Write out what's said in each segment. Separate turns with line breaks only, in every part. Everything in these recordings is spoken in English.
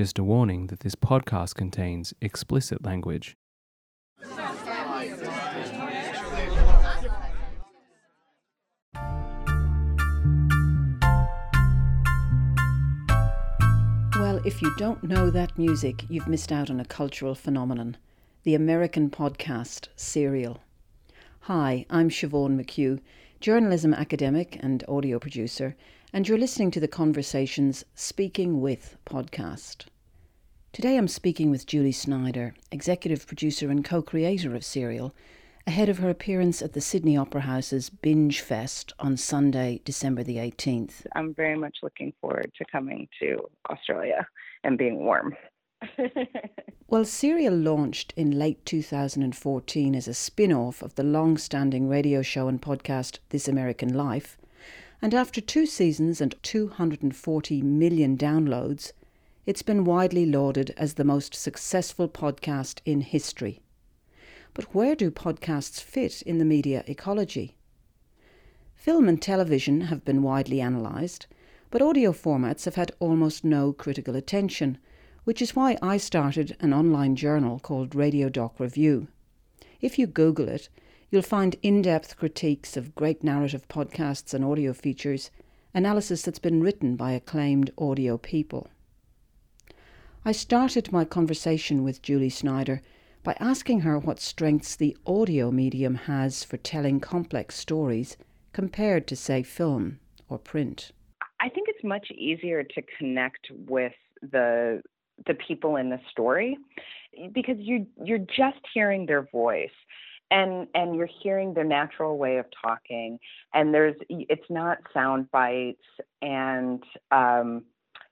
Just a warning that this podcast contains explicit language.
Well, if you don't know that music, you've missed out on a cultural phenomenon the American podcast Serial. Hi, I'm Siobhan McHugh, journalism academic and audio producer, and you're listening to the Conversations Speaking With podcast. Today I'm speaking with Julie Snyder, executive producer and co creator of Serial, ahead of her appearance at the Sydney Opera House's Binge Fest on Sunday, December the 18th.
I'm very much looking forward to coming to Australia and being warm.
well, Serial launched in late 2014 as a spin off of the long standing radio show and podcast This American Life and after two seasons and 240 million downloads, it's been widely lauded as the most successful podcast in history. But where do podcasts fit in the media ecology? Film and television have been widely analysed, but audio formats have had almost no critical attention, which is why I started an online journal called Radio Doc Review. If you Google it, You'll find in depth critiques of great narrative podcasts and audio features, analysis that's been written by acclaimed audio people. I started my conversation with Julie Snyder by asking her what strengths the audio medium has for telling complex stories compared to, say, film or print.
I think it's much easier to connect with the the people in the story because you you're just hearing their voice and and you're hearing their natural way of talking and there's it's not sound bites and um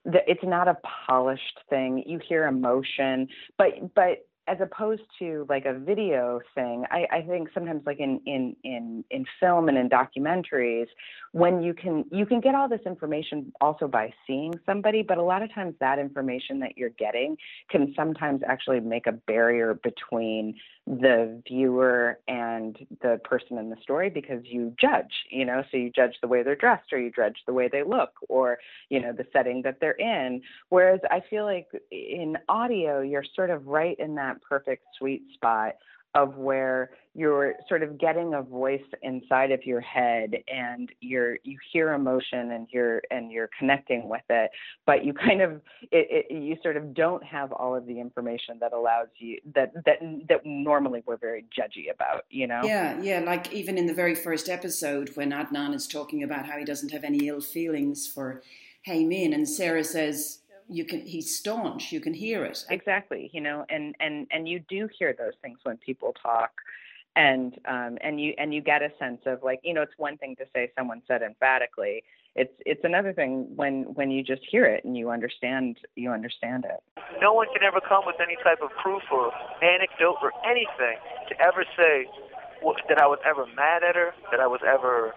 the, it's not a polished thing. You hear emotion but but as opposed to like a video thing I, I think sometimes like in, in in in film and in documentaries when you can you can get all this information also by seeing somebody but a lot of times that information that you're getting can sometimes actually make a barrier between the viewer and the person in the story because you judge you know? So you judge the way they're dressed or you judge the way they look or you know the setting that they're in. Whereas i feel like in audio you're sort of right in that perfect sweet spot of where you're sort of getting a voice inside of your head and you're you hear emotion and you're and you're connecting with it but you kind of it, it, you sort of don't have all of the information that allows you that that that normally we're very judgy about you know?
Yeah yeah like even in the very first episode when Adnan is talking about how he doesn't have any ill feelings for Hae Min and Sarah says you can he's staunch you can hear it.
Exactly you know and and and you do hear those things when people talk. And um and you and you get a sense of like you know it's one thing to say someone said emphatically. It's it's another thing when when you just hear it and you understand you understand it.
No one can ever come with any type of proof or anecdote or anything to ever say that I was ever mad at her that I was ever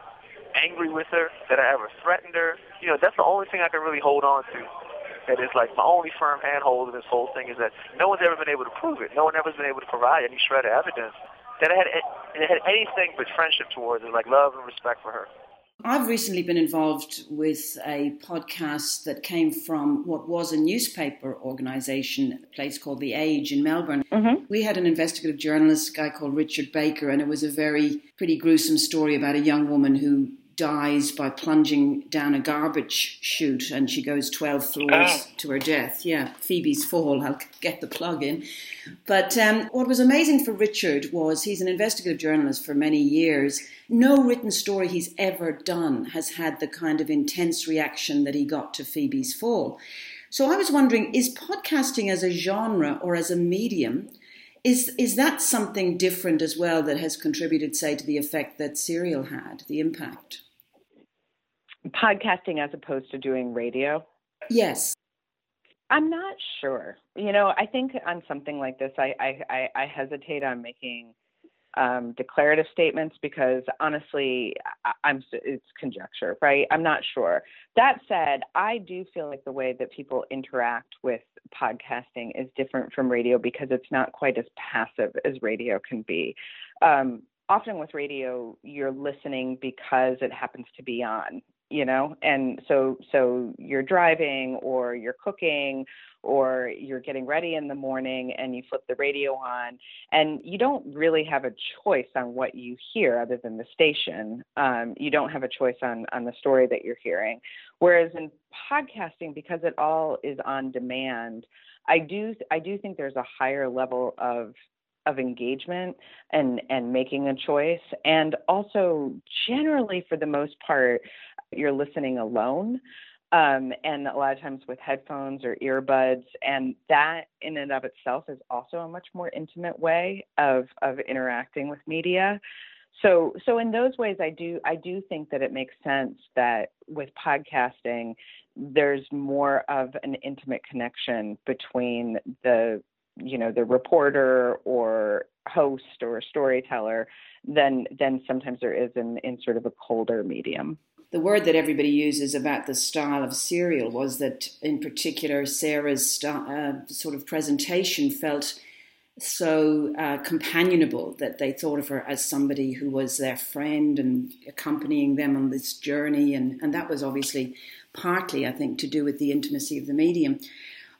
angry with her that I ever threatened her. You know that's the only thing I can really hold on to that is like my only firm handhold in this whole thing is that no one's ever been able to prove it. No one ever's been able to provide any shred of evidence that it had, it had anything but friendship towards it, like love and respect for her.
I've recently been involved with a podcast that came from what was a newspaper organization, a place called The Age in Melbourne. Mm-hmm. We had an investigative journalist, a guy called Richard Baker, and it was a very pretty gruesome story about a young woman who dies by plunging down a garbage chute and she goes 12 floors oh. to her death. Yeah, Phoebe's Fall. I'll get the plug in. But um, what was amazing for Richard was he's an investigative journalist for many years. No written story he's ever done has had the kind of intense reaction that he got to Phoebe's Fall. So I was wondering is podcasting as a genre or as a medium? Is is that something different as well that has contributed, say, to the effect that Serial had, the impact?
Podcasting as opposed to doing radio?
Yes.
I'm not sure. You know, I think on something like this, I I, I hesitate on making um, declarative statements because honestly, I, am it's conjecture, right? I'm not sure. That said, I do feel like the way that people interact with podcasting is different from radio because it's not quite as passive as radio can be. Um, often with radio, you're listening because it happens to be on, you know and so so you're driving or you're cooking or you're getting ready in the morning and you flip the radio on and you don't really have a choice on what you hear other than the station. Um, you don't have a choice on on the story that you're hearing. Whereas in podcasting because it all is on demand i do i do think there's a higher level of of engagement and and making a choice. And also generally for the most part you're listening alone um, and a lot of times with headphones or earbuds and that in and of itself is also a much more intimate way of of interacting with media. So so in those ways i do i do think that it makes sense that with podcasting there's more of an intimate connection between the you know the reporter or host or storyteller than than sometimes there is in in sort of a colder medium.
The word that everybody uses about the style of serial was that in particular sarah's uh, sort of presentation felt so uh, companionable that they thought of her as somebody who was their friend and accompanying them on this journey. And, and that was obviously partly i think to do with the intimacy of the medium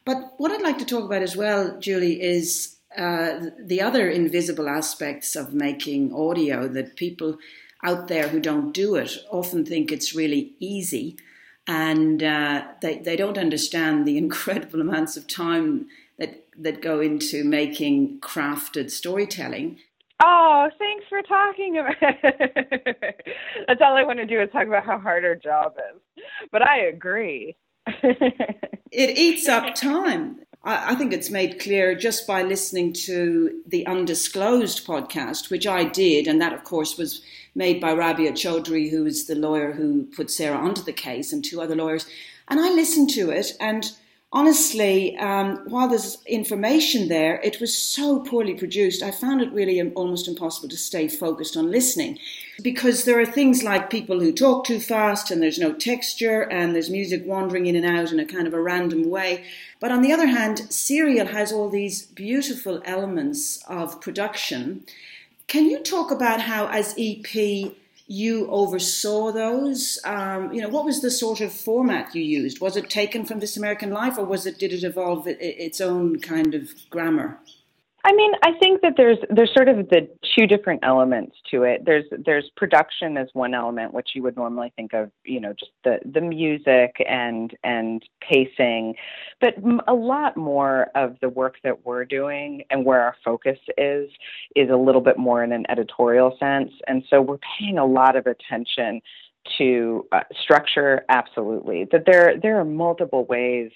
but what I'd like to talk about as well, Julie, is uh, the other invisible aspects of making audio that people out there who don't do it often think it's really easy and uh, they, they don't understand the incredible amounts of time that, that go into making crafted storytelling.
Oh, thanks for talking about it. That's all I want to do is talk about how hard our job is. But I agree.
it eats up time. I, I think it's made clear just by listening to the Undisclosed podcast, which I did, and that, of course, was made by Rabia Chaudry, who is the lawyer who put Sarah onto the case, and two other lawyers. And I listened to it, and honestly, um, while there's information there, it was so poorly produced. I found it really almost impossible to stay focused on listening because there are things like people who talk too fast and there's no texture and there's music wandering in and out in a kind of a random way. But on the other hand, Serial has all these beautiful elements of production. Can you talk about how, as EP, you oversaw those? Um, you know, what was the sort of format you used? Was it taken from This American Life, or was it did it evolve its own kind of grammar?
I mean, I think that there's there's sort of the two different elements to it. There's there's production as one element, which you would normally think of, you know, just the the music and and pacing, but a lot more of the work that we're doing and where our focus is is a little bit more in an editorial sense, and so we're paying a lot of attention to uh, structure. Absolutely, that there there are multiple ways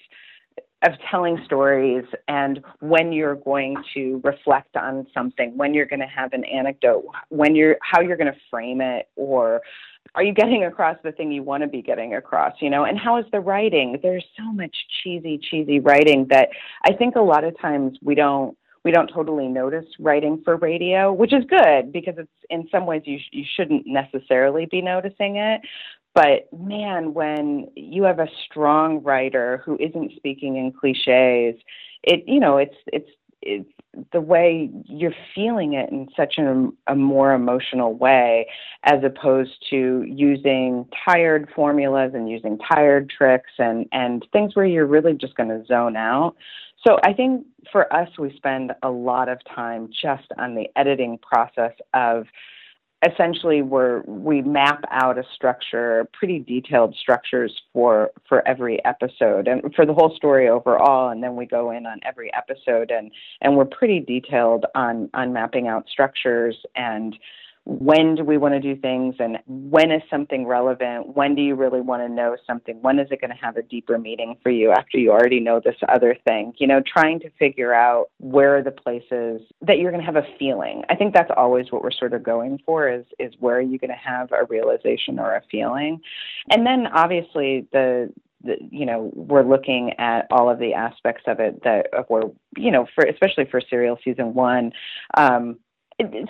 of telling stories and when you're going to reflect on something, when you're going to have an anecdote, when you're how you're going to frame it or are you getting across the thing you want to be getting across, you know? And how is the writing? There's so much cheesy cheesy writing that I think a lot of times we don't we don't totally notice writing for radio, which is good because it's in some ways you sh- you shouldn't necessarily be noticing it. But man, when you have a strong writer who isn't speaking in cliches, it you know it's it's it's the way you're feeling it in such a, a more emotional way as opposed to using tired formulas and using tired tricks and and things where you're really just going to zone out. So i think for us we spend a lot of time just on the editing process of essentially we're we map out a structure pretty detailed structures for for every episode and for the whole story overall and then we go in on every episode and and we're pretty detailed on on mapping out structures and when do we want to do things and when is something relevant? When do you really want to know something? When is it going to have a deeper meaning for you after you already know this other thing? You know trying to figure out where are the places that you're going to have a feeling. I think that's always what we're sort of going for is is where are you going to have a realization or a feeling? And then obviously the you know we're looking at all of the aspects of it that of where you know for especially for serial season one um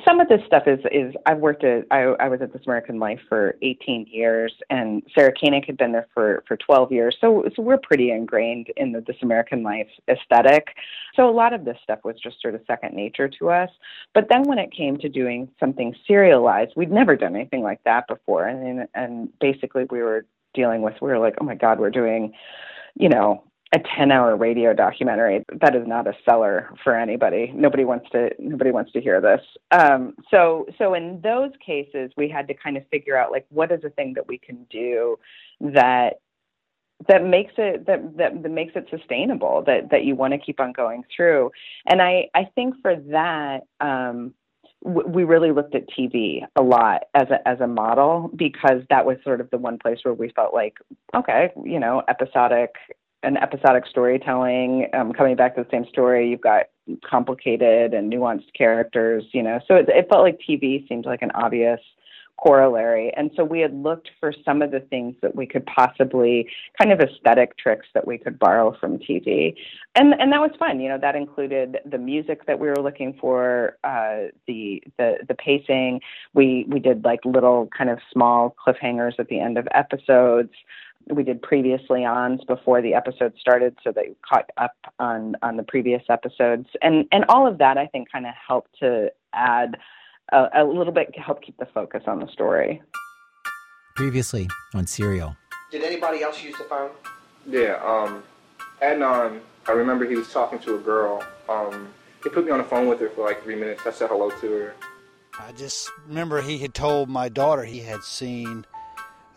some of this stuff is is I've worked at I, I was at This American Life for 18 years, and Sarah Koenig had been there for for 12 years. So so we're pretty ingrained in the This American Life aesthetic. So a lot of this stuff was just sort of second nature to us. But then when it came to doing something serialized, we'd never done anything like that before, and and basically we were dealing with we were like, oh my God, we're doing, you know, a 10 hour radio documentary. That is not a seller for anybody. Nobody wants to nobody wants to hear this. Um, so so in those cases we had to kind of figure out like what is a thing that we can do that that makes it that, that that makes it sustainable that that you want to keep on going through. And i i think for that um we really looked at TV a lot as a as a model because that was sort of the one place where we felt like okay, you know, episodic an episodic storytelling, um, coming back to the same story. You've got complicated and nuanced characters, you know. So it, it felt like TV seemed like an obvious corollary. And so we had looked for some of the things that we could possibly kind of aesthetic tricks that we could borrow from TV. And and that was fun. You know, that included the music that we were looking for, uh, the the the pacing. We we did like little kind of small cliffhangers at the end of episodes we did previously ons before the episode started so they caught up on on the previous episodes and and all of that i think kind of helped to add a, a little bit help keep the focus on the story.
Previously on serial.
Did anybody else use the phone?
Yeah um adnan i remember he was talking to a girl. Um he put me on the phone with her for like three minutes. I said hello to her.
I just remember he had told my daughter he had seen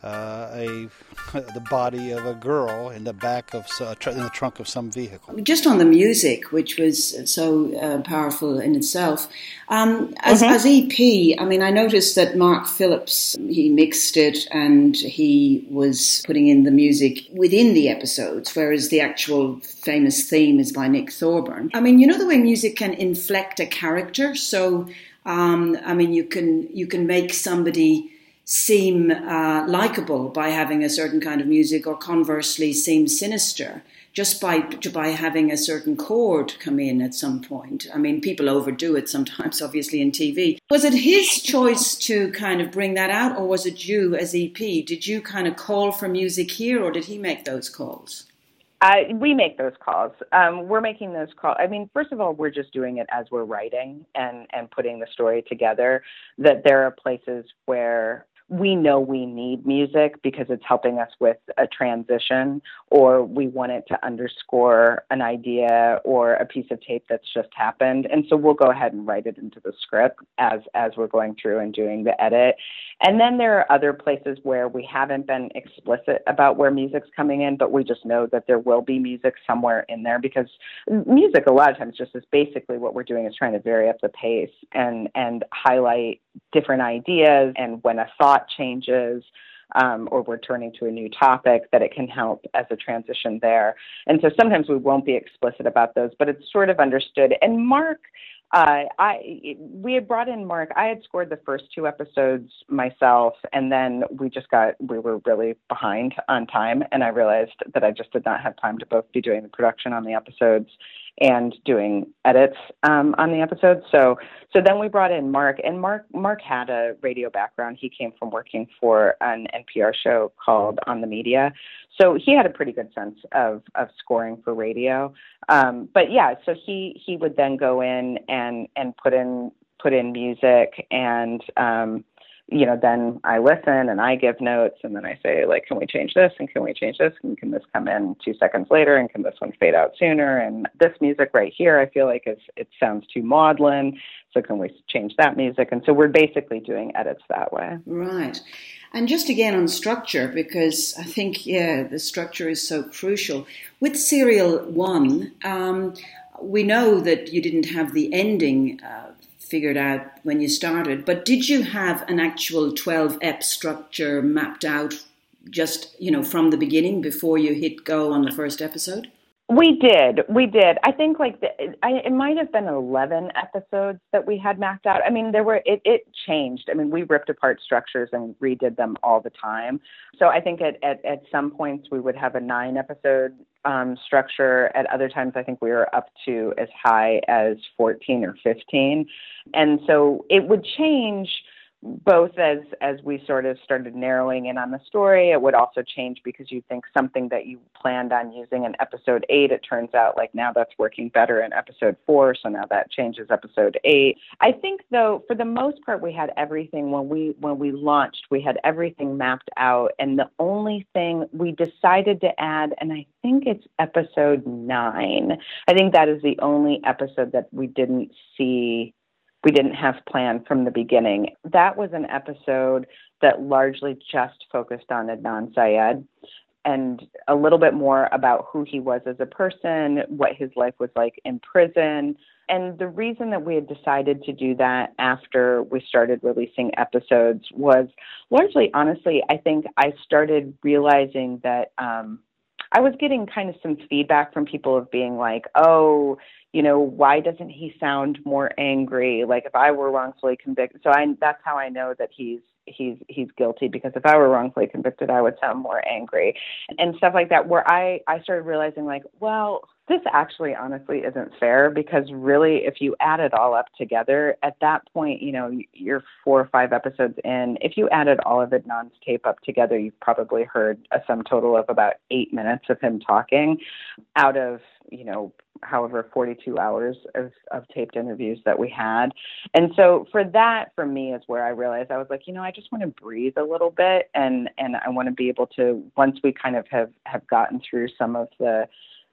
uh, a the body of a girl in the back of uh, in the trunk of some vehicle.
Just on the music, which was so uh, powerful in itself, um, as, mm-hmm. as, EP, I mean, I noticed that Mark Phillips he mixed it and he was putting in the music within the episodes, whereas the actual famous theme is by Nick Thorburn. I mean, you know the way music can inflect a character, so. Um, I mean, you can you can make somebody seem uh, likable by having a certain kind of music, or conversely, seem sinister just by by having a certain chord come in at some point. I mean, people overdo it sometimes, obviously in TV. Was it his choice to kind of bring that out, or was it you as EP? Did you kind of call for music here, or did he make those calls?
We make those calls. Um, we're making those calls. I mean, first of all, we're just doing it as we're writing and and putting the story together. That there are places where we know we need music because it's helping us with a transition, or we want it to underscore an idea or a piece of tape that's just happened. And so we'll go ahead and write it into the script as as we're going through and doing the edit. And then there are other places where we haven't been explicit about where music's coming in, but we just know that there will be music somewhere in there because music a lot of times just is basically what we're doing is trying to vary up the pace and and highlight different ideas and when a thought changes um, or we're turning to a new topic, that it can help as a transition there. And so sometimes we won't be explicit about those, but it's sort of understood. And Mark, uh, I we had brought in Mark. I had scored the first two episodes myself, and then we just got we were really behind on time, and I realized that I just did not have time to both be doing the production on the episodes and doing edits um, on the episodes. So so then we brought in Mark, and Mark Mark had a radio background. He came from working for an NPR show called On the Media, so he had a pretty good sense of of scoring for radio. Um, but yeah, so he he would then go in and and put in put in music and um, you know, then I listen and I give notes and then I say, like, can we change this and can we change this and can this come in two seconds later and can this one fade out sooner? And this music right here, I feel like is it sounds too maudlin, so can we change that music? And so we're basically doing edits that way.
Right. And just again on structure, because I think yeah, the structure is so crucial. With Serial One, um, we know that you didn't have the ending. Uh, figured out when you started. But did you have an actual 12 ep structure mapped out just, you know, from the beginning before you hit go on the first episode?
We did. We did. I think like the, I, it might have been 11 episodes that we had mapped out. I mean, there were, it, it changed. I mean, we ripped apart structures and redid them all the time. So I think at, at, at some points we would have a nine episode um, structure. At other times, I think we were up to as high as 14 or 15. And so it would change both as as we sort of started narrowing in on the story it would also change because you think something that you planned on using in episode 8 it turns out like now that's working better in episode 4 so now that changes episode 8 i think though for the most part we had everything when we when we launched we had everything mapped out and the only thing we decided to add and i think it's episode 9 i think that is the only episode that we didn't see we didn't have planned from the beginning. That was an episode that largely just focused on Adnan Syed and a little bit more about who he was as a person, what his life was like in prison. And the reason that we had decided to do that after we started releasing episodes was largely, honestly, I think I started realizing that um, I was getting kind of some feedback from people of being like, oh, you know, why doesn't he sound more angry? Like if I were wrongfully convicted, so I that's how I know that he's he's he's guilty because if I were wrongfully convicted, I would sound more angry and stuff like that. Where I I started realizing like, well, this actually honestly isn't fair because really, if you add it all up together, at that point, you know, you're four or five episodes in. If you added all of Adnan's tape up together, you've probably heard a sum total of about eight minutes of him talking out of you know however 42 hours of, of taped interviews that we had and so for that for me is where i realized i was like you know i just want to breathe a little bit and and i want to be able to once we kind of have have gotten through some of the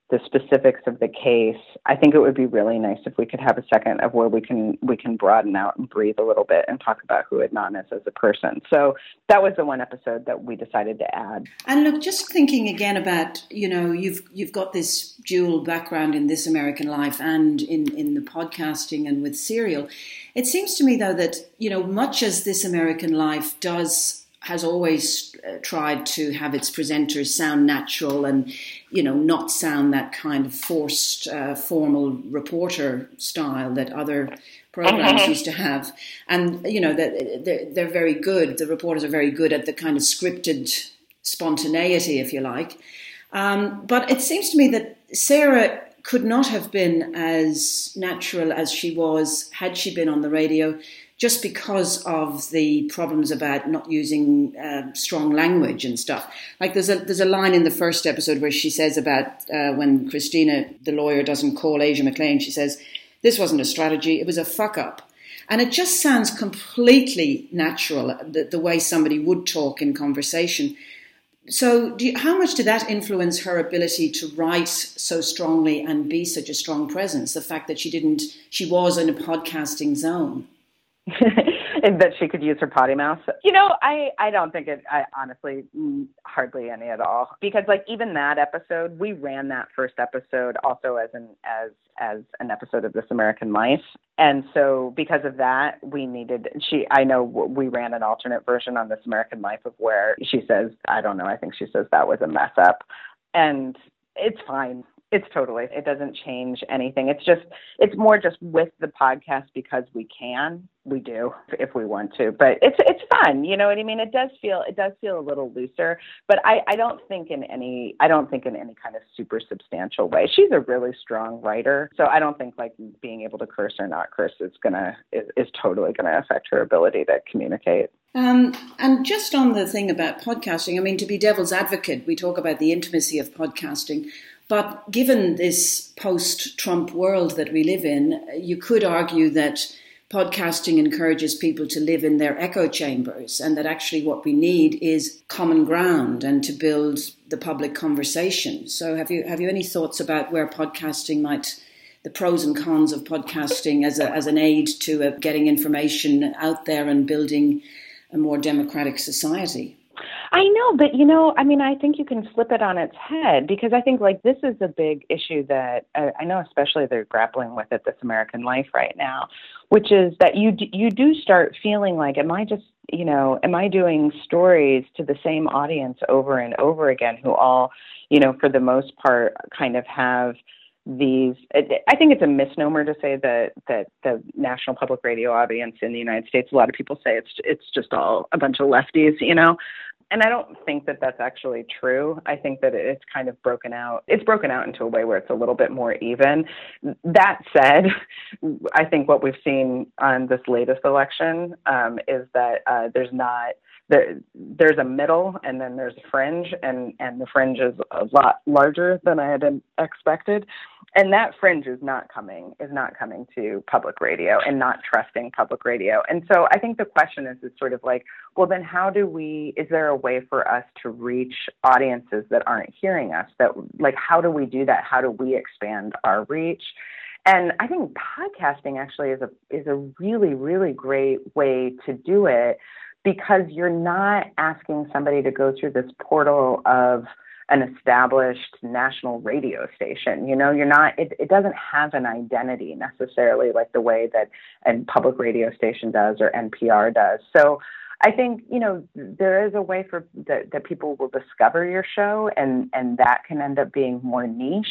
the specifics of the case, I think it would be really nice if we could have a second of where we can we can broaden out and breathe a little bit and talk about who Adnan is as a person. So that was the one episode that we decided to add.
And look, just thinking again about you know you've you've got this dual background in this American life and in in the podcasting and with Serial. It seems to me though that you know much as this American life does has always uh, tried to have its presenters sound natural and you know not sound that kind of forced uh, formal reporter style that other programs mm-hmm. used to have. And you know that they're, they're very good. The reporters are very good at the kind of scripted spontaneity if you like. Um, but it seems to me that sarah could not have been as natural as she was had she been on the radio just because of the problems about not using uh, strong language and stuff. Like there's a there's a line in the first episode where she says about uh, when Christina, the lawyer, doesn't call Asia McClain. She says, "This wasn't a strategy; it was a fuck up." And it just sounds completely natural, the, the way somebody would talk in conversation. So, you, how much did that influence her ability to write so strongly and be such a strong presence? The fact that she didn't, she was in a podcasting zone.
that she could use her potty mouth. You know, I I don't think it. I honestly mm, hardly any at all because like even that episode, we ran that first episode also as an as as an episode of This American Life, and so because of that, we needed. She I know we ran an alternate version on This American Life of where she says I don't know. I think she says that was a mess up, and it's fine it's totally it doesn't change anything. It's just it's more just with the podcast because we can we do if we want to but it's it's fun you know what i mean? It does feel it does feel a little looser but i i don't think in any i don't think in any kind of super substantial way. She's a really strong writer so i don't think like being able to curse or not curse is gonna is, is totally gonna affect her ability to communicate.
Um, and just on the thing about podcasting, I mean, to be devil's advocate, we talk about the intimacy of podcasting. But given this post Trump world that we live in, you could argue that podcasting encourages people to live in their echo chambers and that actually what we need is common ground and to build the public conversation. So have you have you any thoughts about where podcasting might the pros and cons of podcasting as a, as an aid to uh, getting information out there and building a more democratic society?
I know, but you know, I mean, I think you can flip it on its head because I think like this is a big issue that uh, I know, especially they're grappling with at This American Life right now, which is that you d- you do start feeling like, am I just you know, am I doing stories to the same audience over and over again, who all, you know, for the most part, kind of have these i think it's a misnomer to say that that the national public radio audience in the united states a lot of people say it's it's just all a bunch of lefties you know and I don't think that that's actually true. I think that it's kind of broken out. It's broken out into a way where it's a little bit more even. That said, I think what we've seen on this latest election um, is that uh, there's not there, there's a middle and then there's a fringe and and the fringe is a lot larger than I had expected. And that fringe is not coming is not coming to public radio and not trusting public radio. And so I think the question is is sort of like well then how do we is there a way for us to reach audiences that aren't hearing us? That like how do we do that? How do we expand our reach? And I think podcasting actually is a is a really really great way to do it because you're not asking somebody to go through this portal of an established national radio station. You know, you're not, it, it doesn't have an identity necessarily like the way that a public radio station does or NPR does. So I think, you know, there is a way for that, that people will discover your show and, and that can end up being more niche.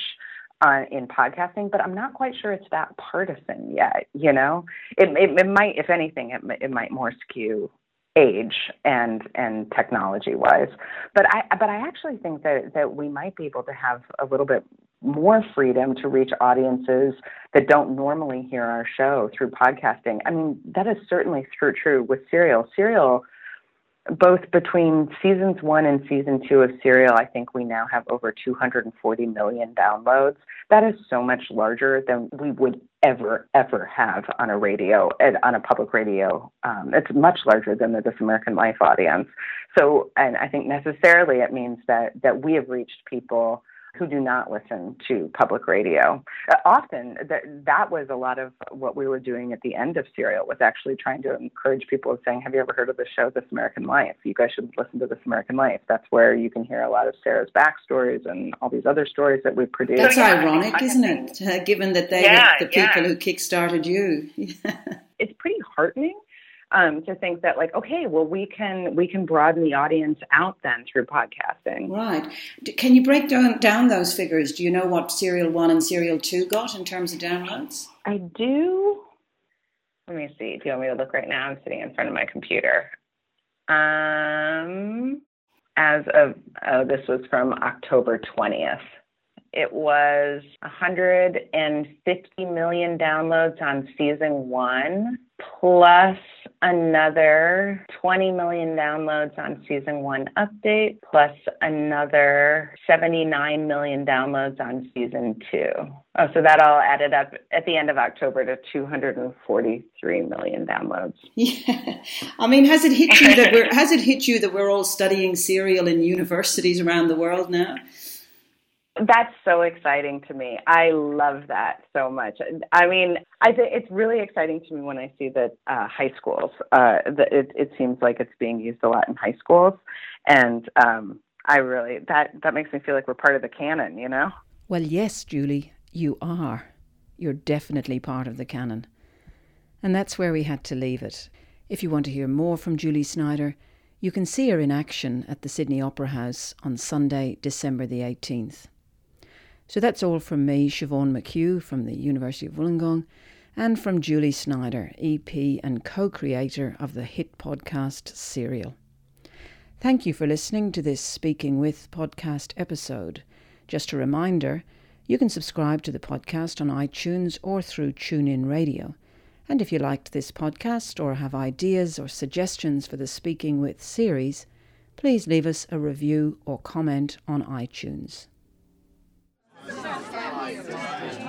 Uh, in podcasting, but I'm not quite sure it's that partisan yet. You know, it, it, it might, if anything, it, it might more skew age and and technology wise but i but i actually think that that we might be able to have a little bit more freedom to reach audiences that don't normally hear our show through podcasting. I mean that is certainly true true with serial. Serial both between seasons one and season two of Serial, I think we now have over 240 million downloads. That is so much larger than we would ever, ever have on a radio, on a public radio. Um, it's much larger than the This American Life audience. So, and I think necessarily it means that that we have reached people who do not listen to public radio. Uh, often, that that was a lot of what we were doing at the end of Serial was actually trying to encourage people saying, "Have you ever heard of the show This American Life? You guys should listen to This American Life. That's where you can hear a lot of Sarah's backstories and all these other stories that we produce."
That's ironic, isn't it? Uh, given that they yeah, were the people yeah. who kickstarted you.
it's pretty heartening um, to think that like okay well we can we can broaden the audience out then through podcasting.
Right. Can you break down down those figures? Do you know what serial 1 and serial 2 got in terms of downloads?
I do. Let me see. Do you want me to look right now? I'm sitting in front of my computer. Um as of oh, this was from october 20th it was 150 million downloads on season one, plus another 20 million downloads on season one update, plus another 79 million downloads on season two. Oh, so that all added up at the end of October to 243 million downloads.
Yeah, I mean, has it hit you that we're has it hit you that we're all studying serial in universities around the world now?
That's so exciting to me. I love that so much. I mean, I think it's really exciting to me when I see that uh, high schools. Uh, it, it seems like it's being used a lot in high schools, and um, I really that that makes me feel like we're part of the canon. You know.
Well, yes, Julie, you are. You're definitely part of the canon, and that's where we had to leave it. If you want to hear more from Julie Snyder, you can see her in action at the Sydney Opera House on Sunday, December the 18th. So that's all from me, Siobhan McHugh from the University of Wollongong, and from Julie Snyder, EP and co creator of the hit podcast Serial. Thank you for listening to this Speaking With podcast episode. Just a reminder, you can subscribe to the podcast on iTunes or through TuneIn Radio. And if you liked this podcast or have ideas or suggestions for the Speaking With series, please leave us a review or comment on iTunes. Jesus.